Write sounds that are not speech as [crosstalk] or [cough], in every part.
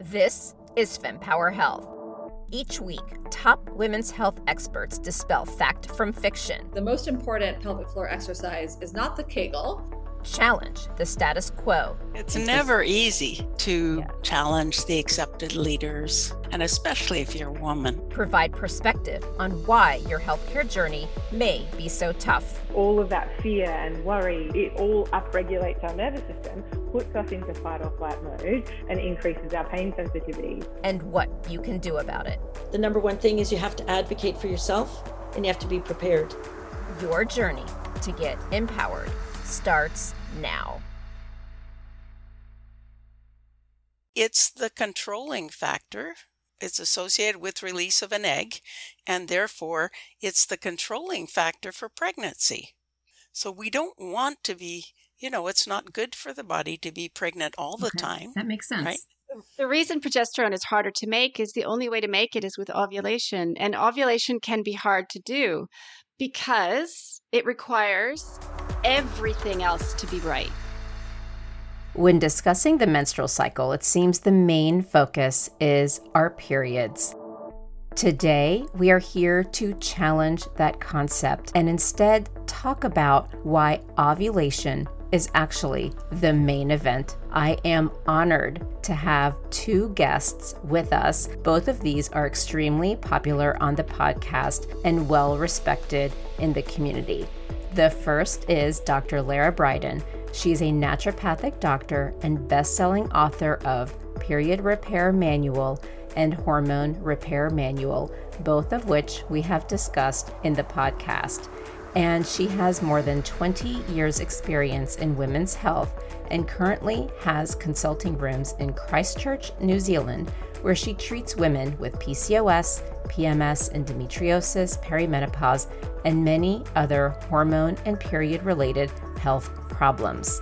This is FemPower Health. Each week, top women's health experts dispel fact from fiction. The most important pelvic floor exercise is not the Kegel, challenge the status quo. It's never easy to yeah. challenge the accepted leaders, and especially if you're a woman. Provide perspective on why your healthcare journey may be so tough. All of that fear and worry, it all upregulates our nervous system, puts us into fight or flight mode, and increases our pain sensitivity. And what you can do about it. The number one thing is you have to advocate for yourself and you have to be prepared. Your journey to get empowered starts now. It's the controlling factor. It's associated with release of an egg, and therefore it's the controlling factor for pregnancy. So we don't want to be, you know, it's not good for the body to be pregnant all the okay. time. That makes sense. Right? The reason progesterone is harder to make is the only way to make it is with ovulation. And ovulation can be hard to do because it requires everything else to be right. When discussing the menstrual cycle, it seems the main focus is our periods. Today, we are here to challenge that concept and instead talk about why ovulation is actually the main event. I am honored to have two guests with us. Both of these are extremely popular on the podcast and well respected in the community. The first is Dr. Lara Briden. is a naturopathic doctor and best selling author of Period Repair Manual and Hormone Repair Manual, both of which we have discussed in the podcast. And she has more than 20 years' experience in women's health and currently has consulting rooms in Christchurch, New Zealand, where she treats women with PCOS, PMS, endometriosis, perimenopause, and many other hormone and period related health problems.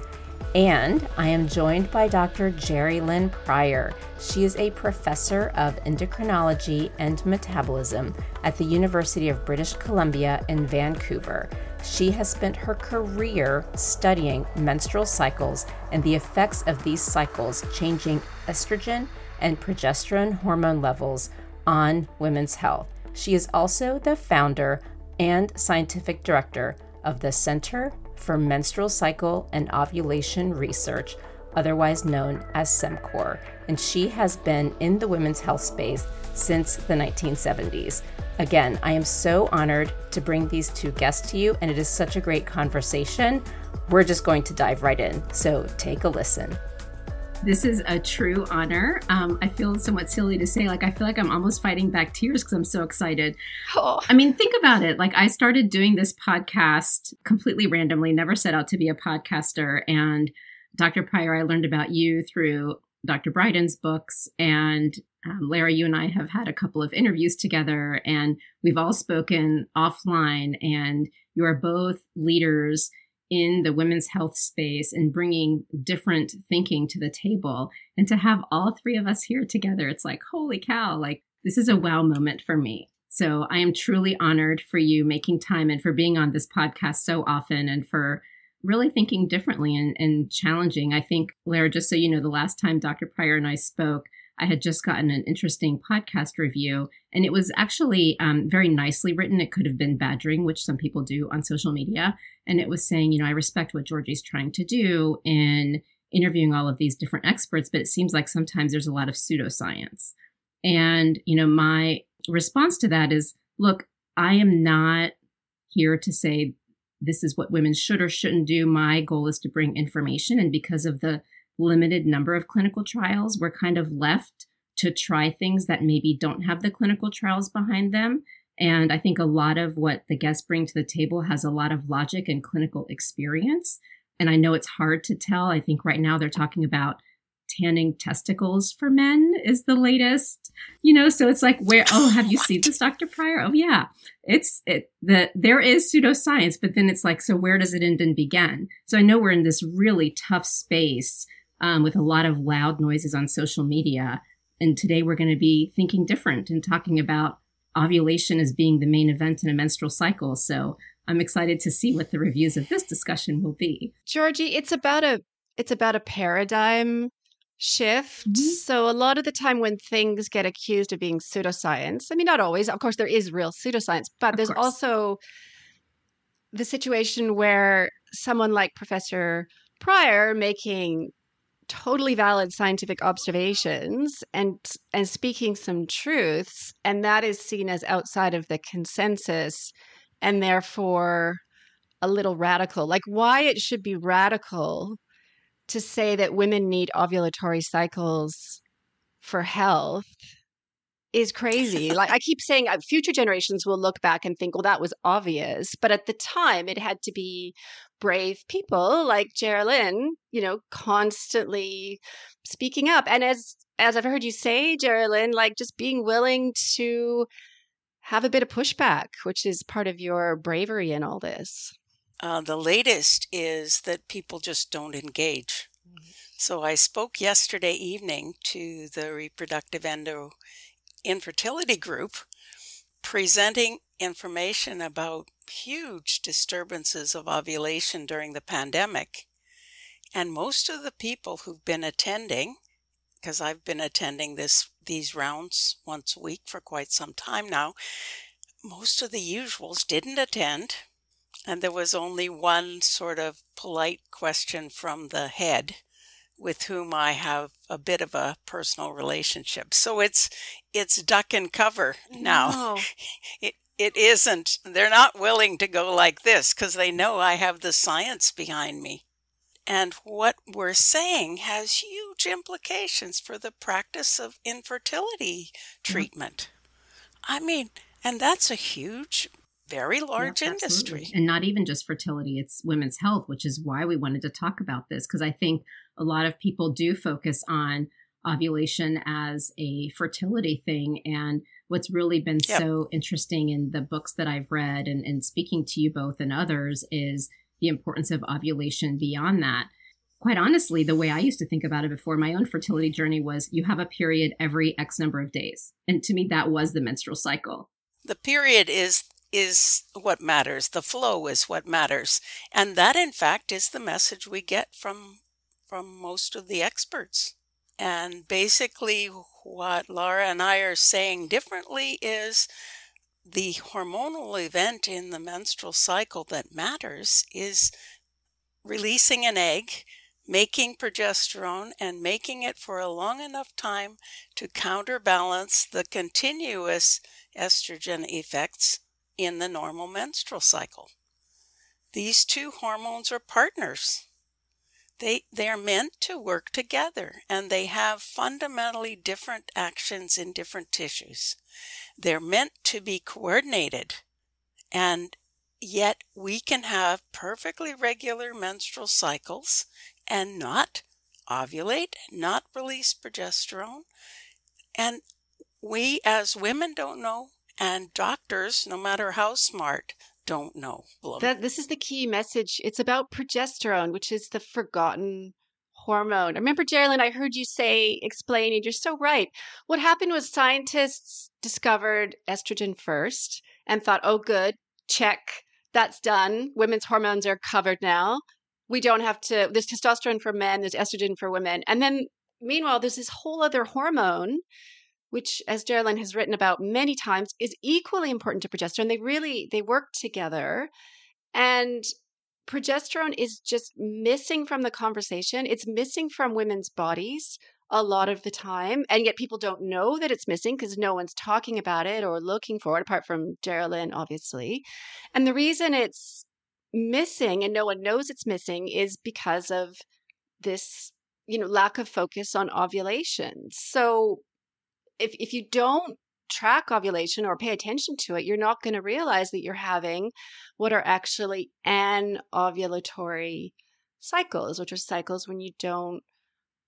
And I am joined by Dr. Jerilynn Prior. She is a professor of endocrinology and metabolism at the University of British Columbia in Vancouver. She has spent her career studying menstrual cycles and the effects of these cycles changing estrogen and progesterone hormone levels on women's health. She is also the founder and scientific director of the Center for Menstrual Cycle and Ovulation Research, otherwise known as CeMCOR, and she has been in the women's health space since the 1970s. Again, I am so honored to bring these two guests to you, and it is such a great conversation. We're just going to dive right in, so take a listen. This is a true honor. Um, I feel somewhat silly to say, like, I feel like I'm almost fighting back tears because I'm so excited. Oh. I mean, think about it. Like, I started doing this podcast completely randomly, never set out to be a podcaster. And Dr. Prior, I learned about you through Dr. Briden's books. And um, Lara, you and I have had a couple of interviews together, and we've all spoken offline. And you are both leaders in the women's health space and bringing different thinking to the table. And to have all three of us here together, it's like, holy cow, like this is a wow moment for me. So I am truly honored for you making time and for being on this podcast so often and for really thinking differently and, and challenging. I think, Lara, just so you know, the last time Dr. Prior and I spoke, I had just gotten an interesting podcast review, and it was actually um, very nicely written. It could have been badgering, which some people do on social media. And it was saying, you know, I respect what Georgie's trying to do in interviewing all of these different experts, but it seems like sometimes there's a lot of pseudoscience. And, you know, my response to that is look, I am not here to say this is what women should or shouldn't do. My goal is to bring information. And because of the limited number of clinical trials, we're kind of left to try things that maybe don't have the clinical trials behind them. And I think a lot of what the guests bring to the table has a lot of logic and clinical experience. And I know it's hard to tell. I think right now they're talking about tanning testicles for men is the latest you know so it's like where oh have you seen this dr prior oh yeah it's it the there is pseudoscience but then it's like so where does it end and begin so i know we're in this really tough space um, with a lot of loud noises on social media. And today we're going to be thinking different and talking about ovulation as being the main event in a menstrual cycle. So I'm excited to see what the reviews of this discussion will be. Georgie, it's about a it's about a paradigm shift. Mm-hmm. So, a lot of the time when things get accused of being pseudoscience, I mean, not always, of course, there is real pseudoscience, but of there's course. also the situation where someone like Professor Prior making totally valid scientific observations and and speaking some truths and that is seen as outside of the consensus and therefore a little radical. Like why it should be radical to say that women need ovulatory cycles for health is crazy. like I keep saying, uh, future generations will look back and think, well, that was obvious. But at the time, it had to be brave people like Geraldine, you know, constantly speaking up. And as as I've heard you say, Geraldine, like just being willing to have a bit of pushback, which is part of your bravery in all this. Uh, the latest is that people just don't engage. Mm-hmm. So I spoke yesterday evening to the reproductive endo infertility group presenting information about huge disturbances of ovulation during the pandemic. And most of the people who've been attending, because I've been attending this these rounds once a week for quite some time now, most of the usuals didn't attend. And there was only one sort of polite question from the head with whom I have a bit of a personal relationship. So it's it's duck and cover now. No. [laughs] It it isn't. They're not willing to go like this because they know I have the science behind me. And what we're saying has huge implications for the practice of infertility mm-hmm. treatment. Mm-hmm. I mean, and that's a huge very large industry. And not even just fertility, it's women's health, which is why we wanted to talk about this. Because I think a lot of people do focus on ovulation as a fertility thing. And what's really been yep. so interesting in the books that I've read and, and speaking to you both and others is the importance of ovulation beyond that. Quite honestly, the way I used to think about it before my own fertility journey was you have a period every X number of days. And to me, that was the menstrual cycle. The period is is what matters. The flow is what matters. And that, in fact, is the message we get from, from most of the experts. And basically, what Lara and I are saying differently is the hormonal event in the menstrual cycle that matters is releasing an egg, making progesterone, and making it for a long enough time to counterbalance the continuous estrogen effects in the normal menstrual cycle. These two hormones are partners. They, they are meant to work together and they have fundamentally different actions in different tissues. They're meant to be coordinated and yet we can have perfectly regular menstrual cycles and not ovulate, not release progesterone. And we as women don't know and doctors, no matter how smart, don't know. That this is the key message. It's about progesterone, which is the forgotten hormone. I remember, Geraldine, I heard you say, explaining, you're so right. What happened was scientists discovered estrogen first and thought, oh, good, check, that's done. Women's hormones are covered now. We don't have to, there's testosterone for men, there's estrogen for women. And then, meanwhile, there's this whole other hormone which as Geraldine has written about many times is equally important to progesterone. They really they work together and progesterone is just missing from the conversation. It's missing from women's bodies a lot of the time and yet people don't know that it's missing because no one's talking about it or looking for it apart from Geraldine obviously. And the reason it's missing and no one knows it's missing is because of this you know lack of focus on ovulation. So if if you don't track ovulation or pay attention to it, you're not going to realize that you're having what are actually anovulatory cycles, which are cycles when you don't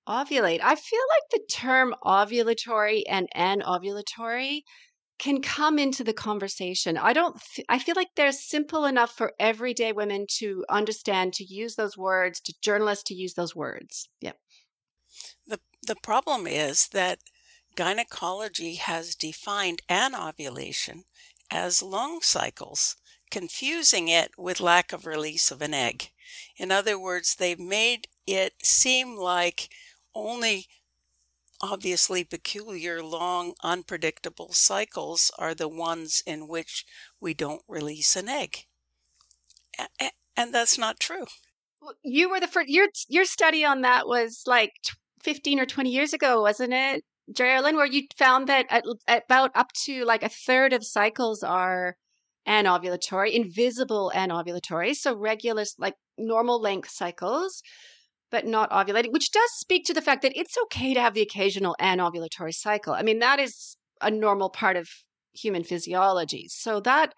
ovulate. I feel like the term ovulatory and anovulatory can come into the conversation. I don't I feel like they're simple enough for everyday women to understand to use those words, to journalists to use those words. Yep. The the problem is that gynecology has defined anovulation as long cycles, confusing it with lack of release of an egg. In other words, they've made it seem like only obviously peculiar, long, unpredictable cycles are the ones in which we don't release an egg. And that's not true. You were the first, your, your study on that was like 15 or 20 years ago, wasn't it, Geraldine, where you found that at, at about up to like a third of cycles are anovulatory, invisible anovulatory, so regular, like normal length cycles but not ovulating, which does speak to the fact that it's okay to have the occasional anovulatory cycle. I mean, that is a normal part of human physiology. So that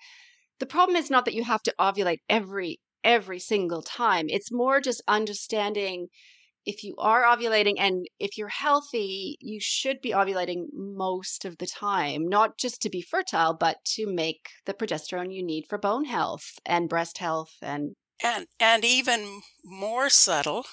the problem is not that you have to ovulate every every single time. It's more just understanding if you are ovulating and if you're healthy, you should be ovulating most of the time, not just to be fertile, but to make the progesterone you need for bone health and breast health and and and even more subtle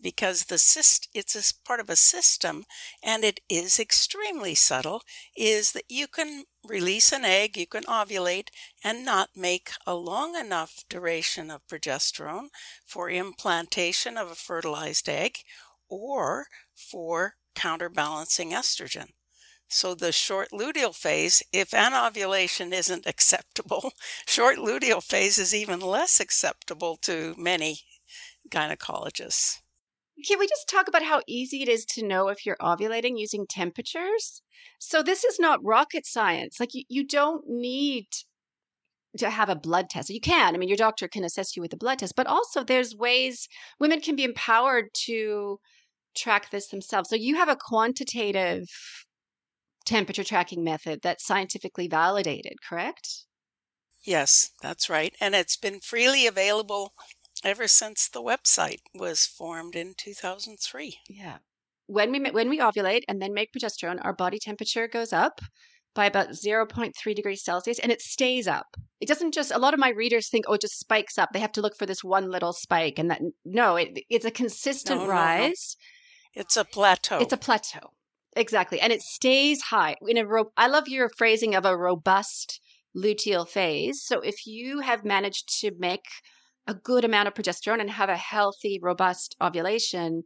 because the cyst it's a part of a system and it is extremely subtle is that you can release an egg you can ovulate and not make a long enough duration of progesterone for implantation of a fertilized egg or for counterbalancing estrogen. So the short luteal phase, if anovulation isn't [laughs] acceptable, short luteal phase is even less acceptable to many gynecologists. Can we just talk about how easy it is to know if you're ovulating using temperatures? So, this is not rocket science. Like, you, you don't need to have a blood test. You can. I mean, your doctor can assess you with a blood test, but also there's ways women can be empowered to track this themselves. So, you have a quantitative temperature tracking method that's scientifically validated, correct? Yes, that's right. And it's been freely available ever since the website was formed in 2003. Yeah. When we when we ovulate and then make progesterone, our body temperature goes up by about 0.3 degrees Celsius and it stays up. It doesn't just a lot of my readers think oh it just spikes up. They have to look for this one little spike and that no, it, it's a consistent no, rise. No, no. It's a plateau. It's a plateau. Exactly. And it stays high. In a ro- I love your phrasing of a robust luteal phase. So if you have managed to make a good amount of progesterone and have a healthy, robust ovulation,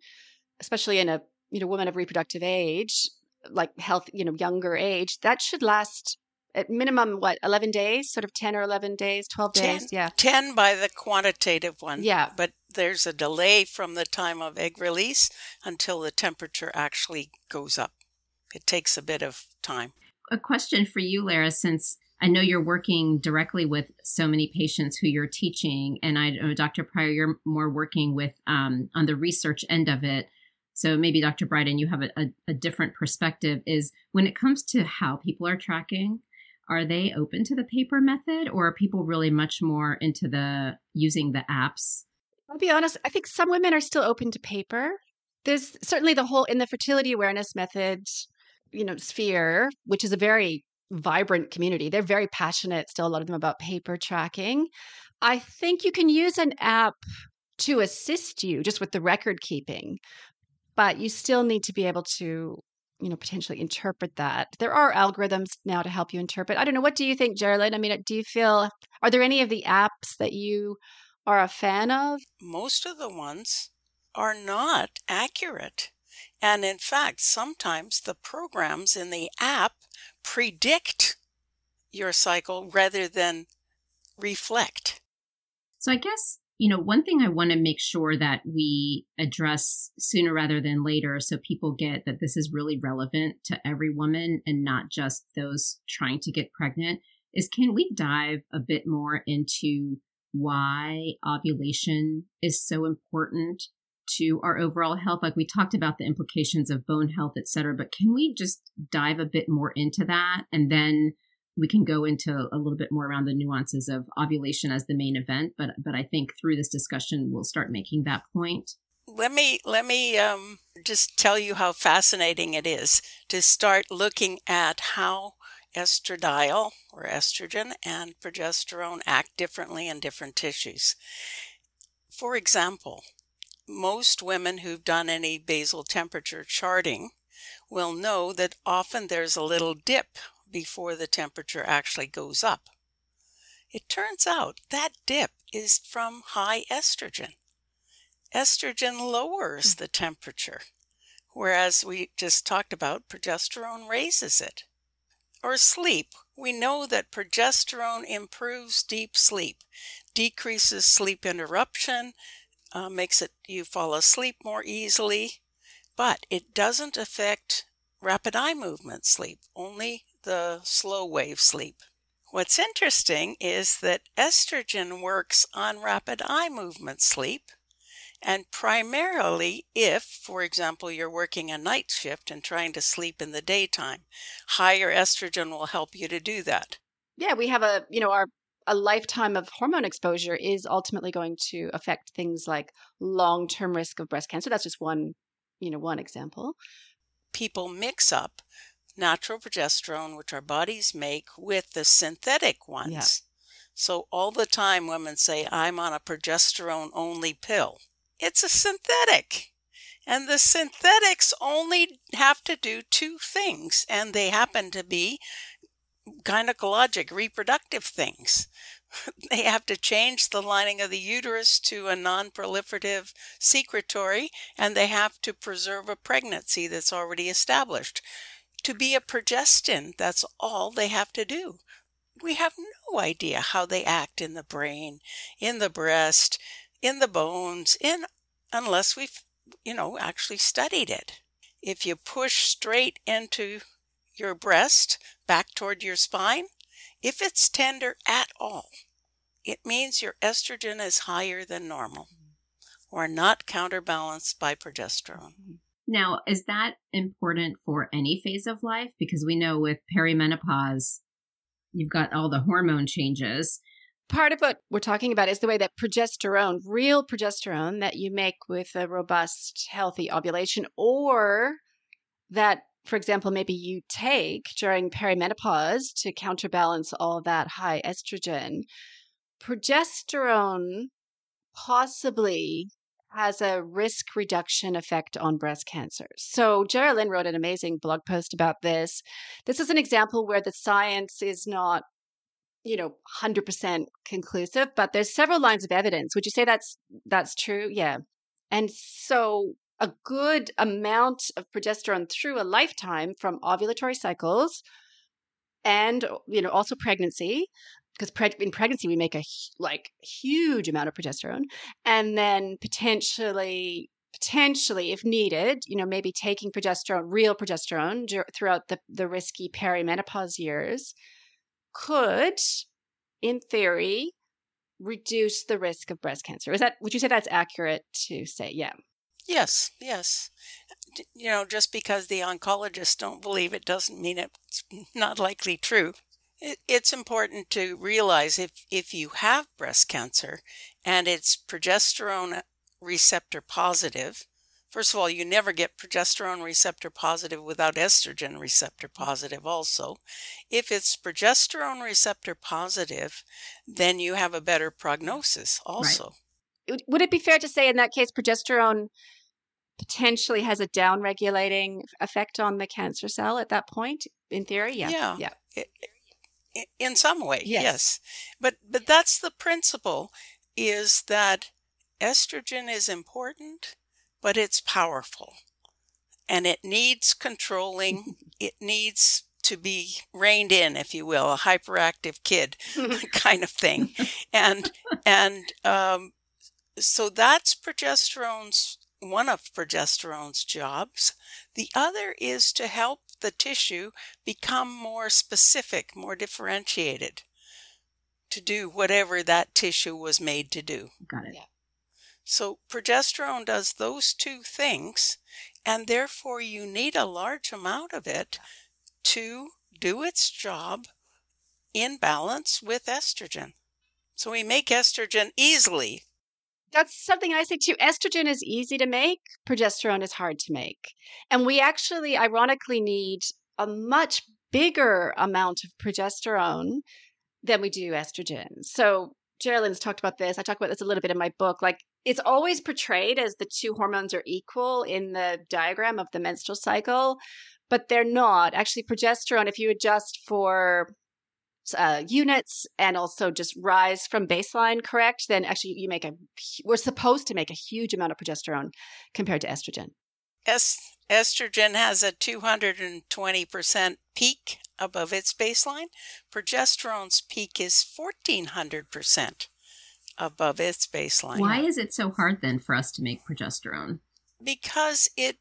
especially in a you know woman of reproductive age, like health, you know, younger age, that should last at minimum what 11 days sort of 10 or 11 days 12 days? 10, yeah. 10 by the quantitative one. Yeah. But there's a delay from the time of egg release until the temperature actually goes up. It takes a bit of time. A question for you lara since I know you're working directly with so many patients who you're teaching, and I know Dr. Prior, you're more working with um, on the research end of it. So maybe Dr. Briden, you have a, a, a different perspective. Is when it comes to how people are tracking, are they open to the paper method, or are people really much more into the using the apps? I'll be honest. I think some women are still open to paper. There's certainly the whole in the fertility awareness method, you know, sphere, which is a very vibrant community. They're very passionate, still, a lot of them about paper tracking. I think you can use an app to assist you just with the record keeping, but you still need to be able to you know potentially interpret that. There are algorithms now to help you interpret. I don't know what do you think geraldine? I mean uh, do you feel are there any of the apps that you are a fan of? Most of the ones are not accurate. And in fact sometimes the programs in the app predict your cycle rather than reflect. So I guess, you know, one thing I want to make sure that we address sooner rather than later so people get that this is really relevant to every woman and not just those trying to get pregnant is can we dive a bit more into why ovulation is so important to our overall health like we talked about the implications of bone health et cetera but can we just dive a bit more into that? And then we can go into a little bit more around the nuances of ovulation as the main event but but i think through this discussion we'll start making that point. Let me let me um, just tell you how fascinating it is to start looking at how estradiol or estrogen and progesterone act differently in different tissues. For example most women who've done any basal temperature charting will know that often there's a little dip before the temperature actually goes up. It turns out that dip is from high estrogen. Estrogen lowers hmm. the temperature, whereas we just talked about progesterone raises it. Or sleep. We know that progesterone improves deep sleep, decreases sleep interruption, uh, makes it you fall asleep more easily, but it doesn't affect rapid eye movement sleep, only the slow wave sleep. What's interesting is that estrogen works on rapid eye movement sleep, and primarily if, for example, you're working a night shift and trying to sleep in the daytime, higher estrogen will help you to do that. Yeah, we have a, you know, our a lifetime of hormone exposure is ultimately going to affect things like long-term risk of breast cancer. That's just one, you know, one example. People mix up natural progesterone, which our bodies make, with the synthetic ones. Yeah. So all the time women say, I'm on a progesterone only pill. It's a synthetic. And the synthetics only have to do two things, and they happen to be gynecologic, reproductive things. [laughs] they have to change the lining of the uterus to a non proliferative secretory, and they have to preserve a pregnancy that's already established. To be a progestin, that's all they have to do. We have no idea how they act in the brain, in the breast, in the bones, in unless we've, you know, actually studied it. If you push straight into your breast back toward your spine, if it's tender at all, it means your estrogen is higher than normal mm-hmm. or not counterbalanced by progesterone. Mm-hmm. Now, is that important for any phase of life? Because we know with perimenopause, you've got all the hormone changes part of what we're talking about is the way that progesterone, real progesterone that you make with a robust, healthy ovulation, or that, for example, maybe you take during perimenopause to counterbalance all that high estrogen. Progesterone possibly has a risk reduction effect on breast cancer. So, Geraldine wrote an amazing blog post about this. This is an example where the science is not you know 100% conclusive but there's several lines of evidence would you say that's that's true yeah and so a good amount of progesterone through a lifetime from ovulatory cycles and you know also pregnancy because in pregnancy we make a like huge amount of progesterone and then potentially potentially if needed you know maybe taking progesterone real progesterone throughout the, the risky perimenopause years could, in theory, reduce the risk of breast cancer. Is that would you say that's accurate to say? Yeah. Yes, yes. You know, just because the oncologists don't believe it doesn't mean it's [laughs] not likely true. It's important to realize if, if you have breast cancer and it's progesterone receptor positive, First of all, you never get progesterone receptor positive without estrogen receptor positive, also. If it's progesterone receptor positive, then you have a better prognosis, also. Would it be fair to say in that case, progesterone potentially has a down regulating effect on the cancer cell at that point, in theory? Yeah. Yeah. yeah. It, in some way, yes. yes. But but that's the principle is that estrogen is important but it's powerful and it needs controlling. [laughs] it needs to be reined in, if you will, a hyperactive kid [laughs] [laughs] kind of thing. And, and, um, so that's progesterone's one of progesterone's jobs. The other is to help the tissue become more specific, more differentiated to do whatever that tissue was made to do. Got it. Yeah. So progesterone does those two things, and therefore you need a large amount of it to do its job in balance with estrogen. So we make estrogen easily. That's something I say too. Estrogen is easy to make, progesterone is hard to make. And we actually, ironically, need a much bigger amount of progesterone than we do estrogen. So Geraldine's talked about this. I talk about this a little bit in my book. Like it's always portrayed as the two hormones are equal in the diagram of the menstrual cycle, but they're not. Actually, progesterone, if you adjust for uh, units and also just rise from baseline correct, then actually you make a, we're supposed to make a huge amount of progesterone compared to estrogen. Es- estrogen has a 220% peak above its baseline. Progesterone's peak is 1400% above its baseline. Why is it so hard then for us to make progesterone? Because it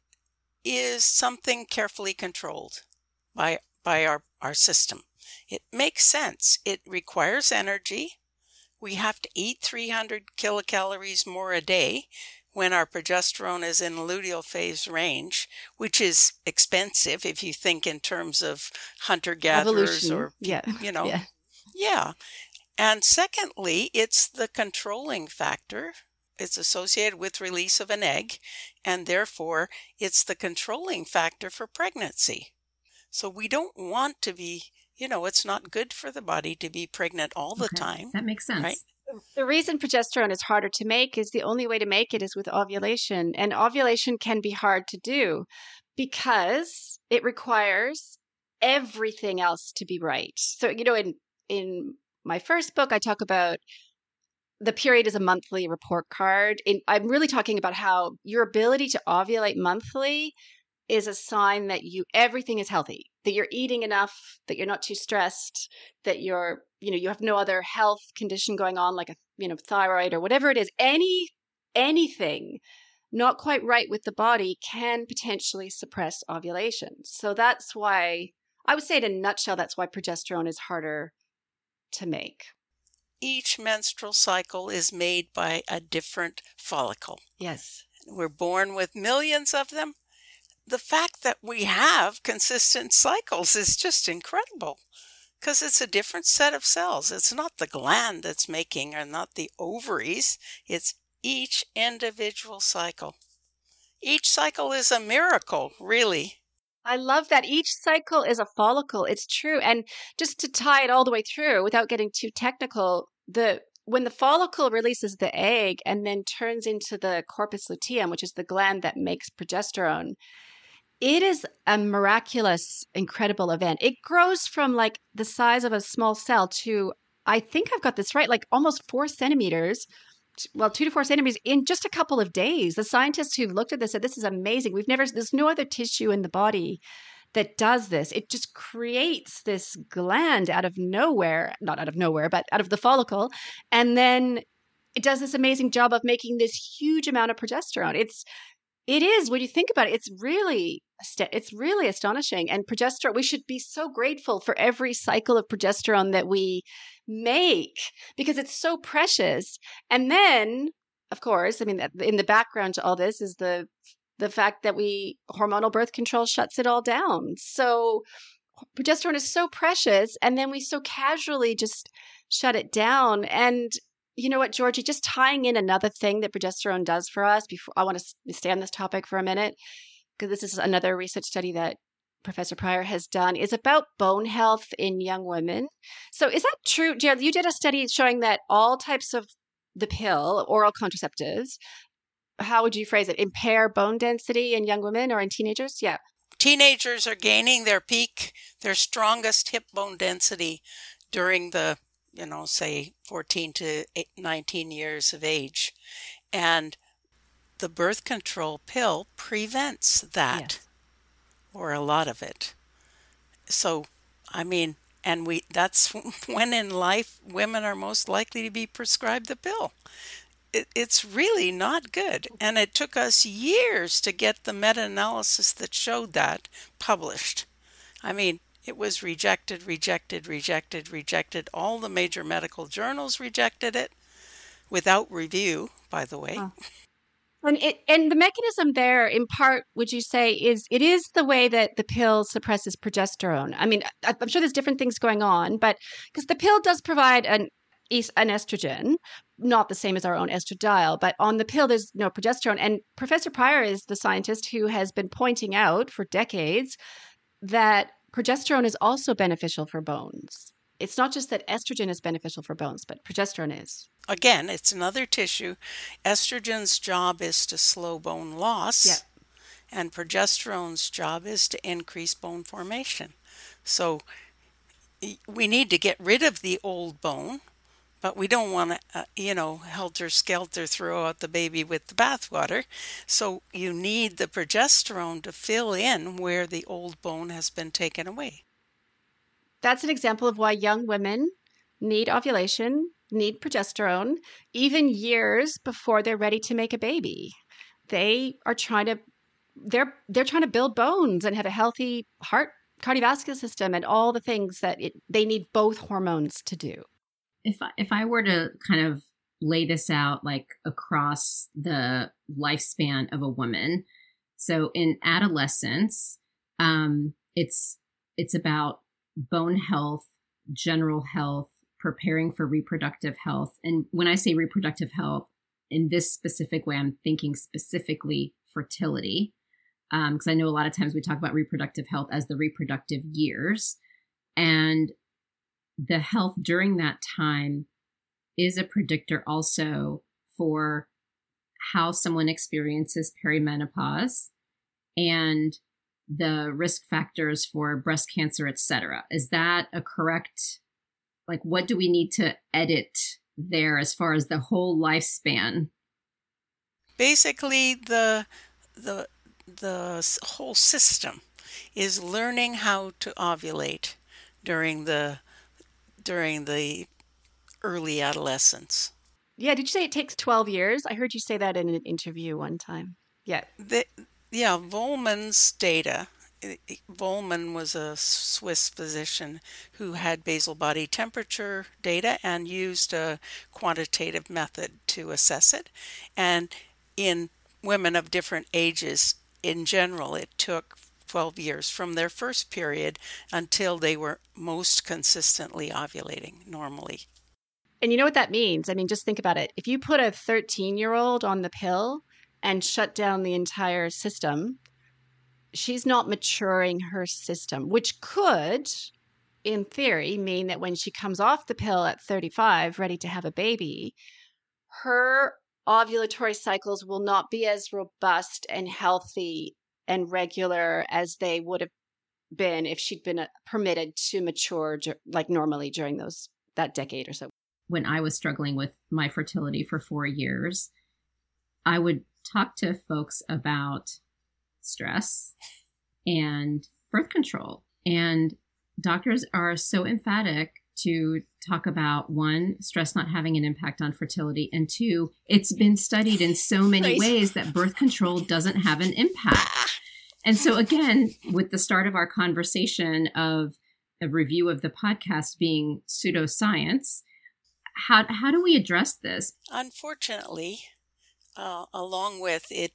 is something carefully controlled by by our, our system. It makes sense. It requires energy. We have to eat 300 kilocalories more a day when our progesterone is in luteal phase range, which is expensive if you think in terms of hunter gatherers or, yeah. you know, [laughs] Yeah. yeah. And secondly, it's the controlling factor. It's associated with release of an egg, and therefore it's the controlling factor for pregnancy. So we don't want to be, you know, it's not good for the body to be pregnant all the Okay, time. That makes sense. Right. The reason progesterone is harder to make is the only way to make it is with ovulation. And ovulation can be hard to do because it requires everything else to be right. So, you know, in in my first book, I talk about the period is a monthly report card. In, I'm really talking about how your ability to ovulate monthly is a sign that you everything is healthy, that you're eating enough, that you're not too stressed, that you're you know you have no other health condition going on like a you know thyroid or whatever it is. Any anything not quite right with the body can potentially suppress ovulation. So that's why I would say in a nutshell that's why progesterone is harder to make. Each menstrual cycle is made by a different follicle. Yes. We're born with millions of them. The fact that we have consistent cycles is just incredible because it's a different set of cells. It's not the gland that's making or not the ovaries, it's each individual cycle. Each cycle is a miracle, really. I love that each cycle is a follicle. It's true. And just to tie it all the way through without getting too technical, the when the follicle releases the egg and then turns into the corpus luteum, which is the gland that makes progesterone, it is a miraculous, incredible event. It grows from like the size of a small cell to, I think I've got this right, like almost four centimeters. Well, two to four centimeters in just a couple of days. The scientists who looked at this said, This is amazing. We've never, there's no other tissue in the body that does this. It just creates this gland out of nowhere, not out of nowhere, but out of the follicle. And then it does this amazing job of making this huge amount of progesterone. It's it is when you think about it, it's really it's really astonishing. And progesterone, we should be so grateful for every cycle of progesterone that we make because it's so precious. And then, of course, I mean, in the background to all this is the the fact that we hormonal birth control shuts it all down. So progesterone is so precious, and then we so casually just shut it down. And you know what, Georgie, just tying in another thing that progesterone does for us before I want to stay on this topic for a minute, because this is another research study that Professor Prior has done, is about bone health in young women. So is that true? Jared, you did a study showing that all types of the pill, oral contraceptives, how would you phrase it, impair bone density in young women or in teenagers? Yeah. Teenagers are gaining their peak, their strongest hip bone density during the, you know, say 14 to 19 years of age. And the birth control pill prevents that, Yes. or a lot of it. So, I mean, and we that's [laughs] when in life women are most likely to be prescribed the pill. It, it's really not good. And it took us years to get the meta analysis that showed that published. I mean, it was rejected, rejected, rejected, rejected. All the major medical journals rejected it without review, by the way. Oh. And it and the mechanism there, in part, would you say, is it is the way that the pill suppresses progesterone? I mean, I'm sure there's different things going on, but because the pill does provide an an estrogen, not the same as our own estradiol, but on the pill there's no progesterone. And Professor Prior is the scientist who has been pointing out for decades that progesterone is also beneficial for bones. It's not just that estrogen is beneficial for bones, but progesterone is. Again, it's another tissue. Estrogen's job is to slow bone loss, Yeah. and progesterone's job is to increase bone formation. So we need to get rid of the old bone but we don't want to, uh, you know, helter skelter throw out the baby with the bathwater. So you need the progesterone to fill in where the old bone has been taken away. That's an example of why young women need ovulation, need progesterone, even years before they're ready to make a baby. They are trying to they're they're trying to build bones and have a healthy heart cardiovascular system and all the things that it, they need both hormones to do if I, if I were to kind of lay this out like across the lifespan of a woman, so in adolescence, um, it's it's about bone health, general health, preparing for reproductive health, and when I say reproductive health, in this specific way, I'm thinking specifically fertility, because um, I know a lot of times we talk about reproductive health as the reproductive years, and the health during that time is a predictor also for how someone experiences perimenopause and the risk factors for breast cancer, et cetera. Is that a correct, like, what do we need to edit there as far as the whole lifespan? Basically, the, the, the whole system is learning how to ovulate during the during the early adolescence. Yeah, did you say it takes 12 years? I heard you say that in an interview one time. Yeah. The, yeah, Vollman's data. Volman was a Swiss physician who had basal body temperature data and used a quantitative method to assess it. And in women of different ages, in general, it took 12 years from their first period until they were most consistently ovulating normally. And you know what that means? I mean, just think about it. If you put a 13 year old on the pill and shut down the entire system, she's not maturing her system, which could, in theory, mean that when she comes off the pill at 35, ready to have a baby, her ovulatory cycles will not be as robust and healthy and regular as they would have been if she'd been uh, permitted to mature like normally during those that decade or so. When I was struggling with my fertility for 4 years, I would talk to folks about stress and birth control. And doctors are so emphatic to talk about one, stress not having an impact on fertility, and two, it's been studied in so many [laughs] ways that birth control doesn't have an impact. And so, again, with the start of our conversation of a review of the podcast being pseudoscience, how, how do we address this? Unfortunately, uh, along with it,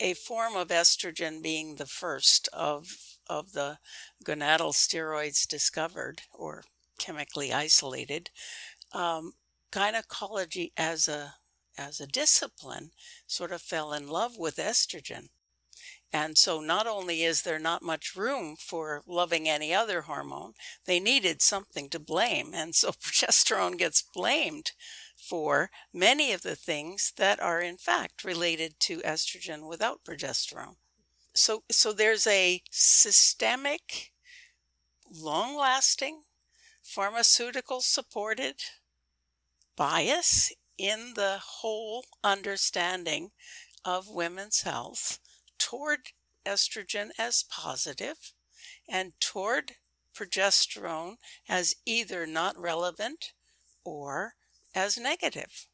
a form of estrogen being the first of of the gonadal steroids discovered or chemically isolated, um, gynecology as a as a discipline sort of fell in love with estrogen. And so not only is there not much room for loving any other hormone, they needed something to blame. And so [laughs] progesterone gets blamed for many of the things that are in fact related to estrogen without progesterone. So so there's a systemic long lasting pharmaceutical supported bias in the whole understanding of women's health toward estrogen as positive and toward progesterone as either not relevant or as negative.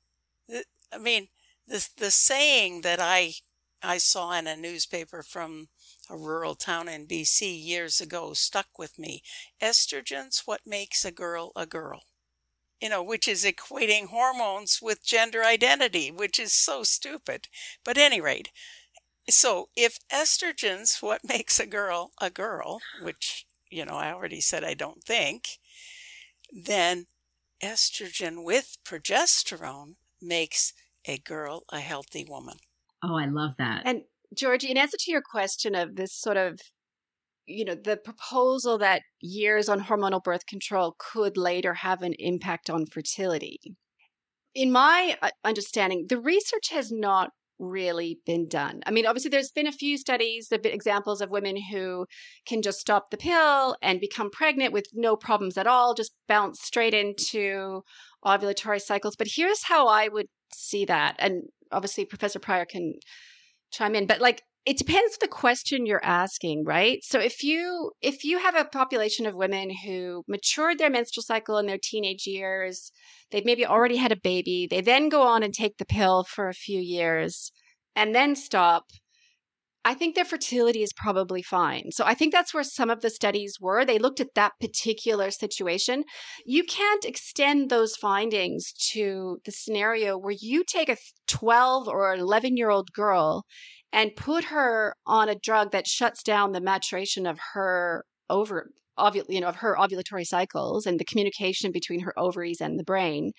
I mean, the, the saying that I I saw in a newspaper from a rural town in BC years ago stuck with me. Estrogen's what makes a girl a girl. You know, which is equating hormones with gender identity, which is so stupid. But any rate, so if estrogen's what [laughs] makes a girl a girl, which, you know, I already said I don't think, then estrogen with progesterone makes a girl a healthy woman. Oh, I love that. And Georgie, in answer to your question of this sort of, you know, the proposal that years on hormonal birth control could later have an impact on fertility. In my uh, understanding, the research has not really been done. I mean, obviously, there's been a few studies, there examples of women who can just stop the pill and become pregnant with no problems at all, just bounce straight into ovulatory cycles. But here's how I would see that. And obviously, Professor Prior can chime in, but like, it depends the question you're asking right so if you if you have a population of women who matured their menstrual cycle in their teenage years they've maybe already had a baby they then go on and take the pill for a few years and then stop I think their fertility is probably fine. So I think that's where some of the studies were. They looked at that particular situation. You can't extend those findings to the scenario where you take a 12 or 11 year old girl and put her on a drug that shuts down the maturation of her over ovul- you know of her ovulatory cycles and the communication between her ovaries and the brain.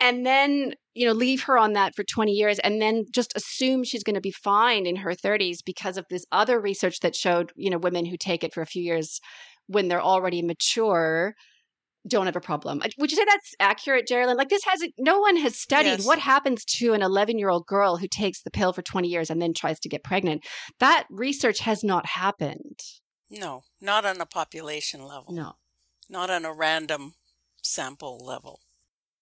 And then you know leave her on that for 20 years and then just assume she's going to be fine in her 30s because of this other research that showed you know women who take it for a few years when they're already mature don't have a problem. Would you say that's accurate, Jerilynn? Like this hasn't, no one has studied yes. what happens to an 11 year old girl who takes the pill for 20 years and then tries to get pregnant. That research has not happened. No, not on a population level. No. Not on a random sample level.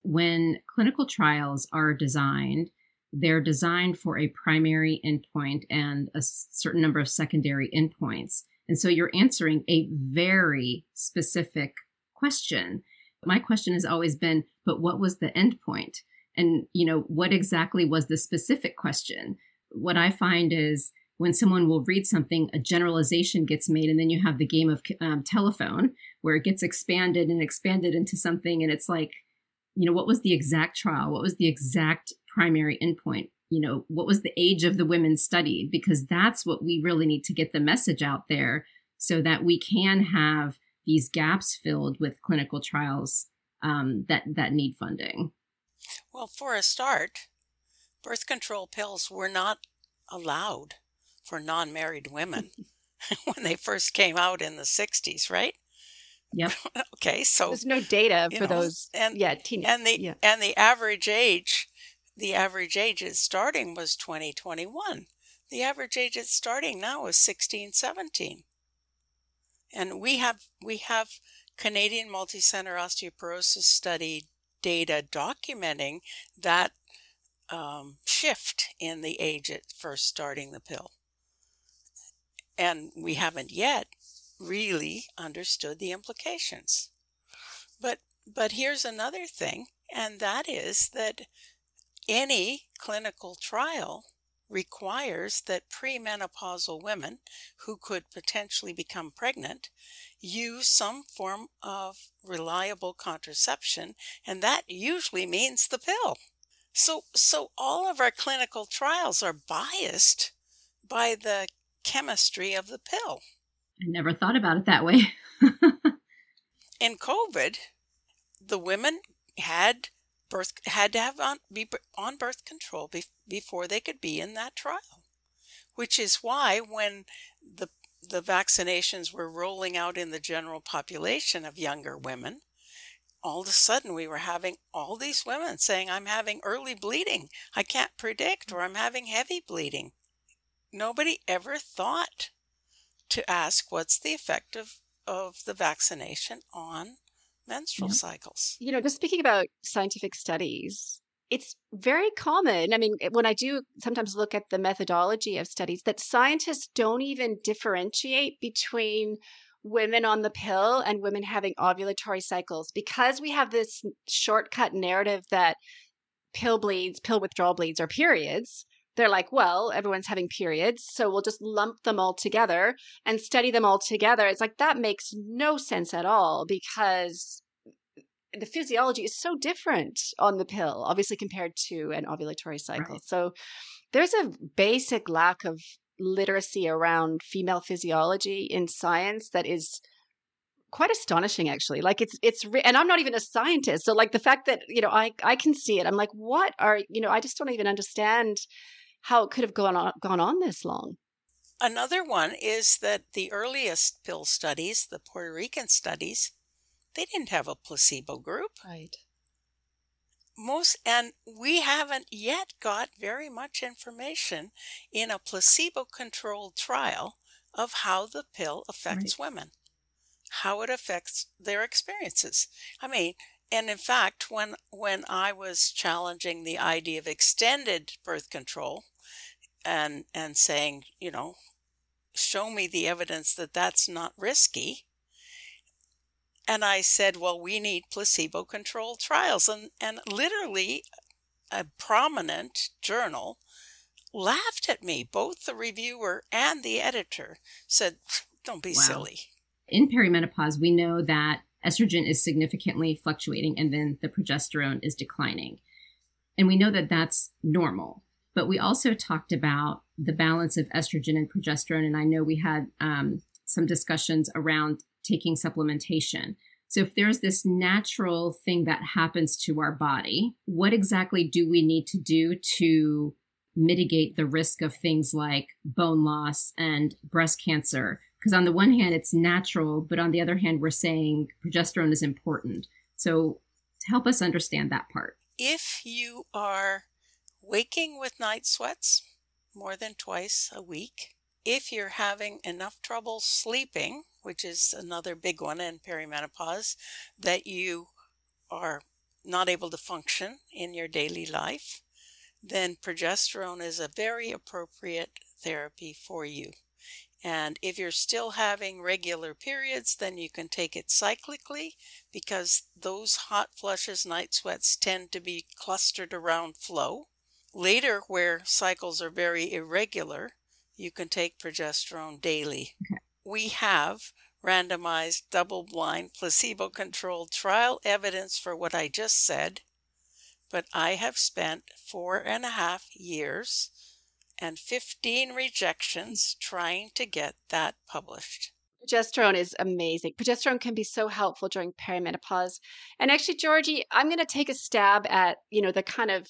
When clinical trials are designed, they're designed for a primary endpoint and a certain number of secondary endpoints. And so you're answering a very specific question. My question has always been, but what was the end point? And, you know, what exactly was the specific question? What I find is when someone will read something, a generalization gets made, and then you have the game of um, telephone where it gets expanded and expanded into something. And it's like, you know, what was the exact trial? What was the exact primary endpoint? You know, what was the age of the women studied? Because that's what we really need to get the message out there so that we can have these gaps filled with clinical trials um, that that need funding? Well, for a start, birth control pills were not allowed for non-married women [laughs] [laughs] when they first came out in the 60s, right? Yep. [laughs] okay, so there's no data for know, those and yeah, teen- and the yeah. and the average age the average age is starting was 2021. The average age it's starting now is 16, 17. And we have we have Canadian multicenter osteoporosis study data documenting that um, shift in the age at first starting the pill. And we haven't yet really understood the implications. But but here's another thing, and that is that any clinical trial requires that premenopausal women who could potentially become pregnant use some form of reliable contraception, and that usually means the pill. So, so all of our clinical trials are biased by the chemistry of the pill. I never thought about it that way. [laughs] In COVID, the women had birth had to have on be on birth control be, before they could be in that trial which is why when the the vaccinations were rolling out in the general population of younger women all of a sudden we were having all these women saying i'm having early bleeding. I can't predict or i'm having heavy bleeding. Nobody ever thought to ask what's the effect of, of the vaccination on menstrual yeah. cycles. You know, just speaking about scientific studies, it's very common. I mean, eh, when I do sometimes look at the methodology of studies, that scientists don't even differentiate between women on the pill and women having ovulatory cycles because we have this shortcut narrative that pill bleeds, pill withdrawal bleeds are periods they're like, well, everyone's having periods, so we'll just lump them all together and study them all together. It's like that makes no sense at all because the physiology is so different on the pill, obviously compared to an ovulatory cycle. Right. So there's a basic lack of literacy around female physiology in science that is quite astonishing actually like it's it's re- and i'm not even a scientist so like the fact that you know i i can see it i'm like what are you know i just don't even understand how it could have gone on, gone on this long. Another one is that the earliest pill studies, the Puerto Rican studies, they didn't have a placebo group. Right. most and we haven't yet got very much information in a placebo controlled trial of how the pill affects right. women how it affects their experiences i mean and in fact when when i was challenging the idea of extended birth control and and saying you know show me the evidence that that's not risky and I said, well, we need placebo controlled trials. And, and literally, a prominent journal laughed at me. Both the reviewer and the editor said, don't be wow. silly. In perimenopause, we know that estrogen is significantly fluctuating and then the progesterone is declining. And we know that that's normal. But we also talked about the balance of estrogen and progesterone. And I know we had um, some discussions around taking supplementation. So, if there's this natural thing that happens to our body, what exactly do we need to do to mitigate the risk of things like bone loss and breast cancer? Because on the one hand, it's natural, but on the other hand, we're saying progesterone is important. So, help us understand that part. If you are waking with night sweats more than twice a week, if you're having enough trouble sleeping, which is another big one in perimenopause, that you are not able to function in your daily life, then progesterone is a very appropriate therapy for you. And if you're still having regular periods, then you can take it cyclically because those hot flushes, night sweats tend to be clustered around flow. Later, where cycles are very irregular, you can take progesterone daily. Okay. We have randomized, double blind, placebo controlled trial evidence for what I just said, but I have spent four and a half years and 15 rejections trying to get that published. Progesterone is amazing. Progesterone can be so helpful during perimenopause. And actually, Georgie, I'm going to take a stab at, you know, the kind of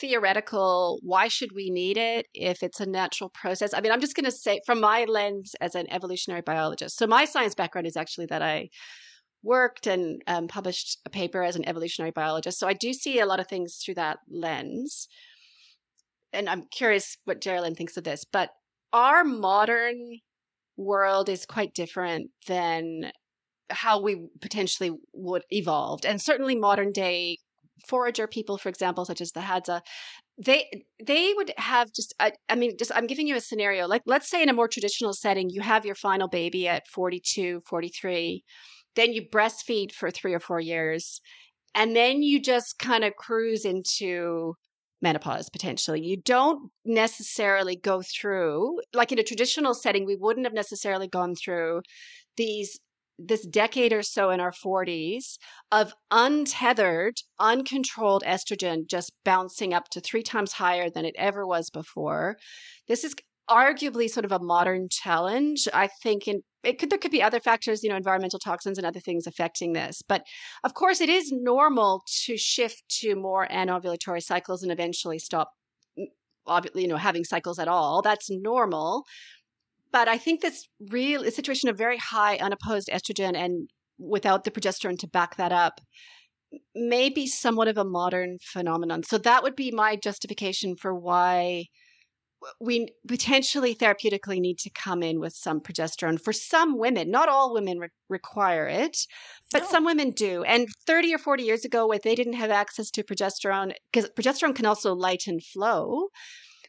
theoretical why should we need it if it's a natural process? I mean i'm just going to say from my lens as an evolutionary biologist so my science background is actually that i worked and um, published a paper as an evolutionary biologist so i do see a lot of things through that lens and i'm curious what jerilynn thinks of this but our modern world is quite different than how we potentially would evolved and certainly modern day forager people, for example, such as the Hadza, they they would have just I, I, mean just i'm giving you a scenario like let's say in a more traditional setting you have your final baby at 42 43 then you breastfeed for three or four years and then you just kind of cruise into menopause potentially. You don't necessarily go through like in a traditional setting we wouldn't have necessarily gone through these this decade or so in our 40s of untethered, uncontrolled estrogen just bouncing up to three times higher than it ever was before. This is arguably sort of a modern challenge. I think in it could there could be other factors, you know, environmental toxins and other things affecting this. But of course, it is normal to shift to more anovulatory cycles and eventually stop mm, you know having cycles at all that's normal but I think this real a situation of very high unopposed estrogen and without the progesterone to back that up may be somewhat of a modern phenomenon. So that would be my justification for why we potentially therapeutically need to come in with some progesterone for some women. Not all women re- require it, but no. some women do. And 30 or 40 years ago, if they didn't have access to progesterone, because progesterone can also lighten flow,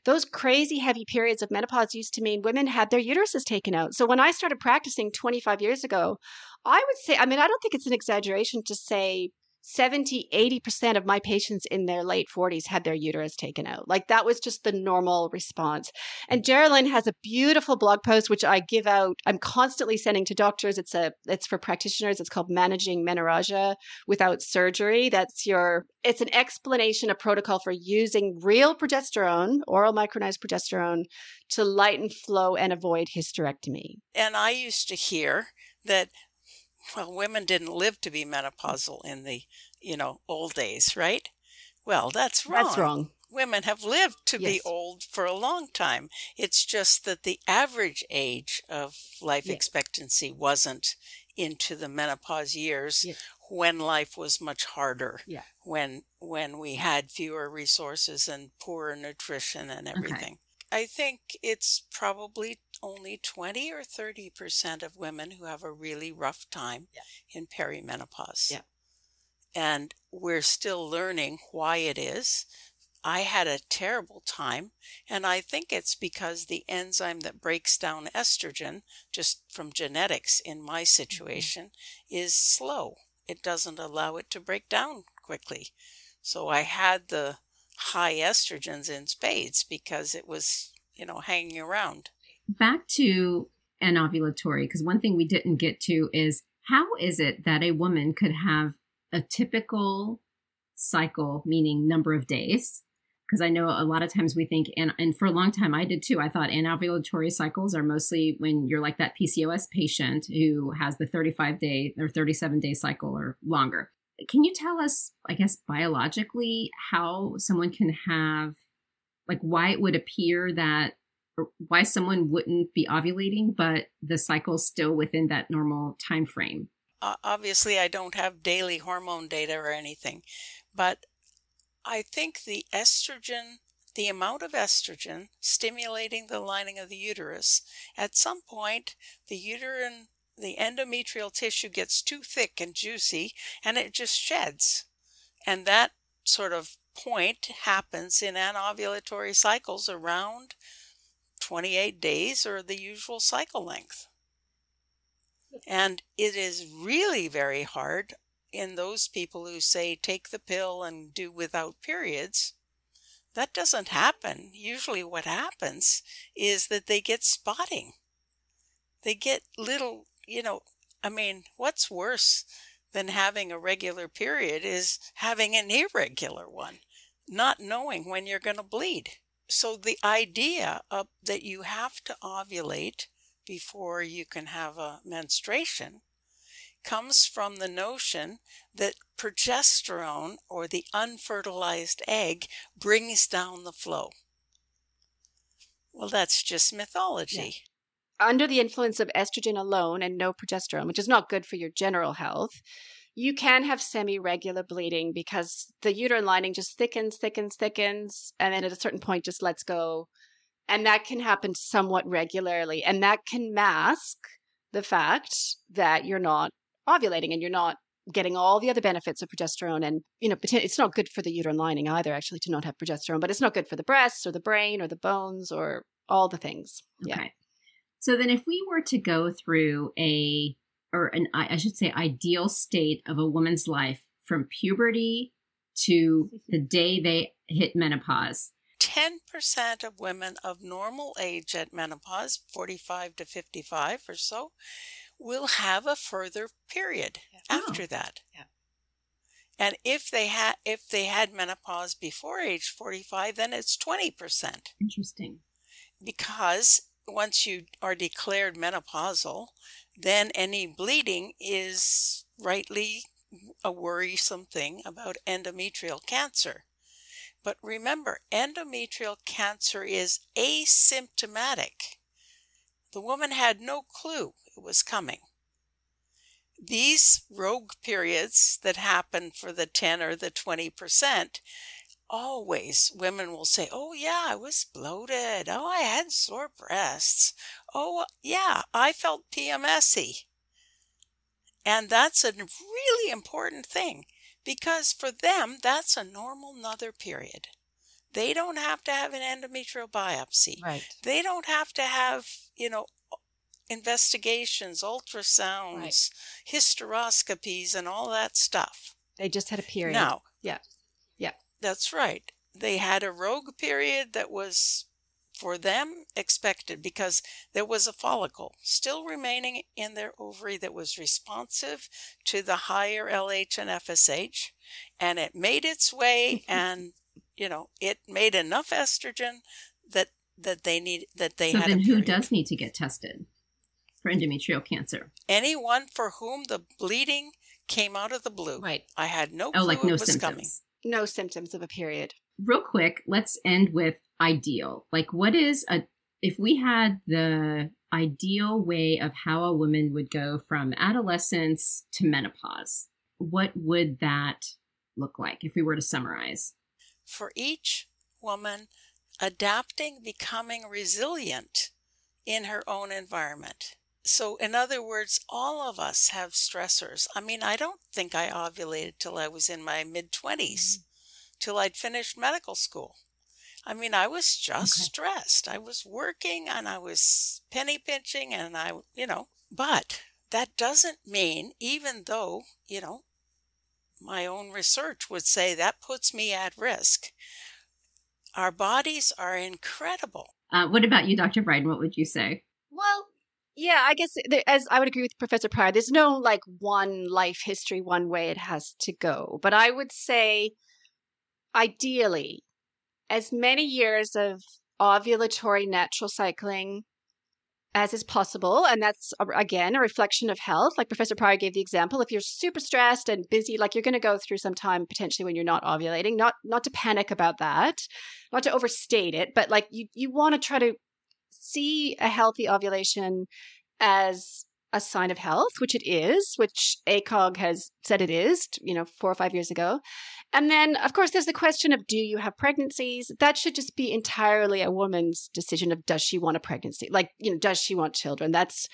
those crazy heavy periods of menopause used to mean women had their uteruses taken out. So when I started practicing 25 years ago, I would say, I mean, I don't think it's an exaggeration to say 70, 80% of my patients in their late 40s had their uterus taken out. Like that was just the normal response. And Jerilynn has a beautiful blog post which I give out. I'm constantly sending to doctors. It's a it's for practitioners. It's called Managing Menorrhagia Without Surgery. That's your it's an explanation, a protocol for using real progesterone, oral micronized progesterone to lighten flow and avoid hysterectomy. And I used to hear that well, women didn't live to be menopausal in the, you know, old days, right? Well, that's wrong. That's wrong. Women have lived to yes. be old for a long time. It's just that the average age of life yes. expectancy wasn't into the menopause years Yeah. when life was much harder. Yeah. When when we had fewer resources and poorer nutrition and everything. I think it's probably only 20 or 30% of women who have a really rough time Yeah. in perimenopause. Yeah. And we're still learning why it is. I had a terrible time, and I think it's because the enzyme that breaks down estrogen, just from genetics in my mm-hmm. situation, is slow. It doesn't allow it to break down quickly. So I had the high estrogens in spades because it was, you know, hanging around. Back to an ovulatory, because one thing we didn't get to is how is it that a woman could have a typical cycle, meaning number of days? Because I know a lot of times we think, and, and for a long time I did too, I thought anovulatory cycles are mostly when you're like that PCOS patient who has the 35 day or 37 day cycle or longer. Can you tell us, I guess, biologically, how someone can have, like, why it would appear that why someone wouldn't be ovulating, but the cycle's still within that normal time frame. Obviously, I don't have daily hormone data or anything, but I think the estrogen, the amount of estrogen stimulating the lining of the uterus, at some point, the uterine, the endometrial tissue gets too thick and juicy and it just sheds. And that sort of point happens in anovulatory cycles around 28 days or the usual cycle length. And it is really very hard in those people who say take the pill and do without periods. That doesn't happen. Usually, what happens is that they get spotting. They get little, you know, I mean, what's worse than having a regular period is having an irregular one, not knowing when you're going to bleed. So, the idea of, that you have to ovulate before you can have a menstruation comes from the notion that progesterone or the unfertilized egg brings down the flow. Well, that's just mythology. Under the influence of estrogen alone and no progesterone, which is not good for your general health, you can have semi regular bleeding because the uterine lining just thickens, thickens, thickens, and then at a certain point just lets go. And that can happen somewhat regularly. And that can mask the fact that you're not ovulating and you're not getting all the other benefits of progesterone. And, you know, it's not good for the uterine lining either, actually, to not have progesterone, but it's not good for the breasts or the brain or the bones or all the things. Yeah. Okay. So then, if we were to go through a, or an, I I should say, ideal state of a woman's life from puberty to the [laughs] day they hit menopause, 10% of women of normal age at menopause, 45 to 55 or so, will have a further period Oh. after that. Yeah. And if they had if they had menopause before age 45, then it's 20% interesting. because once you are declared menopausal, then any bleeding is rightly a worrisome thing about endometrial cancer. But remember, endometrial cancer is asymptomatic. The woman had no clue it was coming. These rogue periods that happen for the 10 or the 20%, always women will say, Oh, yeah, I was bloated. Oh, I had sore breasts. Oh, yeah, I felt PMSy. And that's a really important thing because for them, that's a normal mother period. They don't have to have an endometrial biopsy. Right. They don't have to have, you know, investigations, ultrasounds, hysteroscopies, and all that stuff. They just had a period. Now, Yeah. That's right. They had a rogue period that was for them expected because there was a follicle still remaining in their ovary that was responsive to the higher LH and FSH and it made its way [laughs] and you know it made enough estrogen that that they need that they so had then, who does need to get tested for endometrial cancer? anyone for whom the bleeding came out of the blue Right. I had no Oh, clue like no it was symptoms. coming No symptoms of a period. Real quick, let's end with ideal. Like, what is a if we had the ideal way of how a woman would go from adolescence to menopause, what would that look like if we were to summarize? For each woman, adapting, becoming resilient in her own environment. So, in other words, all of us have stressors. I mean, I don't think I ovulated till I was in my mid 20s, mm-hmm. till I'd finished medical school. I mean, I was just okay. stressed. I was working and I was penny pinching and I, you know, but that doesn't mean, even though, you know, my own research would say that puts me at risk. Our bodies are incredible. Uh, what about you, Dr. Briden? What would you say? Well, yeah, I guess as I would agree with Professor Prior, there's no like one life history, one way it has to go. But I would say, ideally, as many years of ovulatory natural cycling as is possible. And that's, again, a reflection of health. Like Professor Prior gave the example, if you're super stressed and busy, like you're going to go through some time potentially when you're not ovulating, not, not to panic about that, not to overstate it, but like you, you want to try to see a healthy ovulation as a sign of health, which it is, which ACOG has said it is, you know, four or five years ago. And then, of course, there's the question of do you have pregnancies? That should just be entirely a woman's decision of does she want a pregnancy? Like, you know, does she want children? That's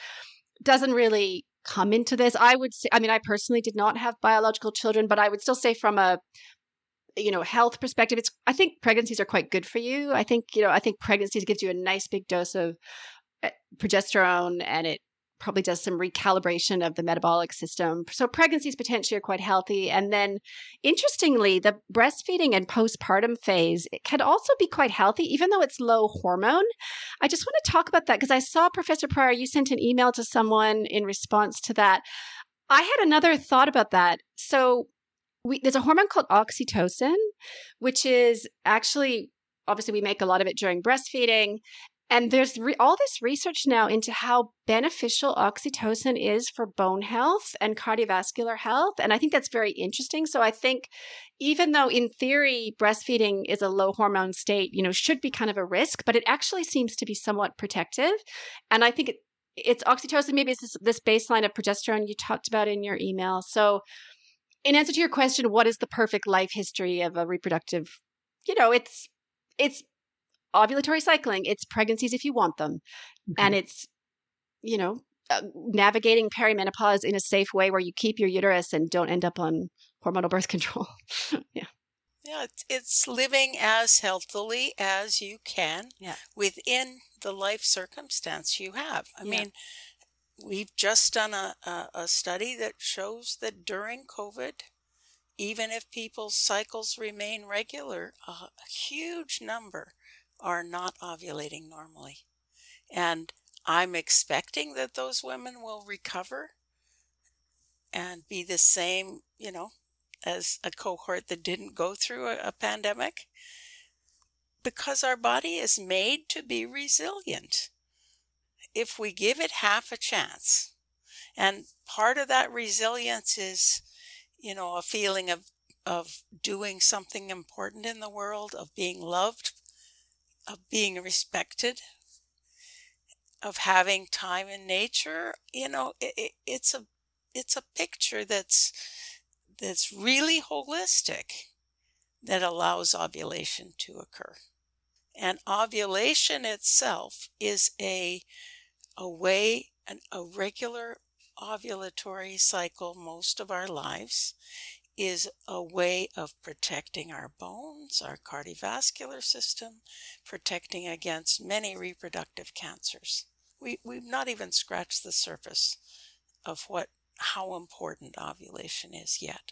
doesn't really come into this. I would say, I mean, I personally did not have biological children, but I would still say from a you know health perspective it's i think pregnancies are quite good for you i think you know i think pregnancies gives you a nice big dose of eh, progesterone and it probably does some recalibration of the metabolic system. So pregnancies potentially are quite healthy. And then interestingly, the breastfeeding and postpartum phase can also be quite healthy, even though it's low hormone. I just want to talk about that because I saw Professor Prior, you sent an email to someone in response to that. I had another thought about that. So we, there's a hormone called oxytocin, which is actually obviously we make a lot of it during breastfeeding and there's re- all this research now into how beneficial oxytocin is for bone health and cardiovascular health. And I think that's very interesting. So I think even though in theory breastfeeding is a low hormone state, you know, should be kind of a risk, but it actually seems to be somewhat protective. And I think it, it's oxytocin, maybe it's this, this baseline of progesterone you talked about in your email. So in answer to your question, what is the perfect life history of a reproductive, you know, it's it's ovulatory cycling, it's pregnancies if you want them. Okay. And it's, you know, uh, navigating perimenopause in a safe way where you keep your uterus and don't end up on hormonal birth [laughs] control. yeah. Yeah, it's, it's living as healthily as you can yeah. within the life circumstance you have. I yeah. mean, we've just done a, a, a study that shows that during COVID, even if people's cycles remain regular, a huge number are not ovulating normally. And I'm expecting that those women will recover and be the same, you know, as a cohort that didn't go through a, a pandemic because our body is made to be resilient if we give it half a chance. And part of that resilience is, you know, a feeling of of doing something important in the world, of being loved of being respected, of having time in nature. You know, it, it, it's a it's a picture that's that's really holistic that allows ovulation to occur. And ovulation itself is a a way an, a regular ovulatory cycle most of our lives is a way of protecting our bones, our cardiovascular system, protecting against many reproductive cancers. We, we've not even scratched the surface of what how important ovulation is yet.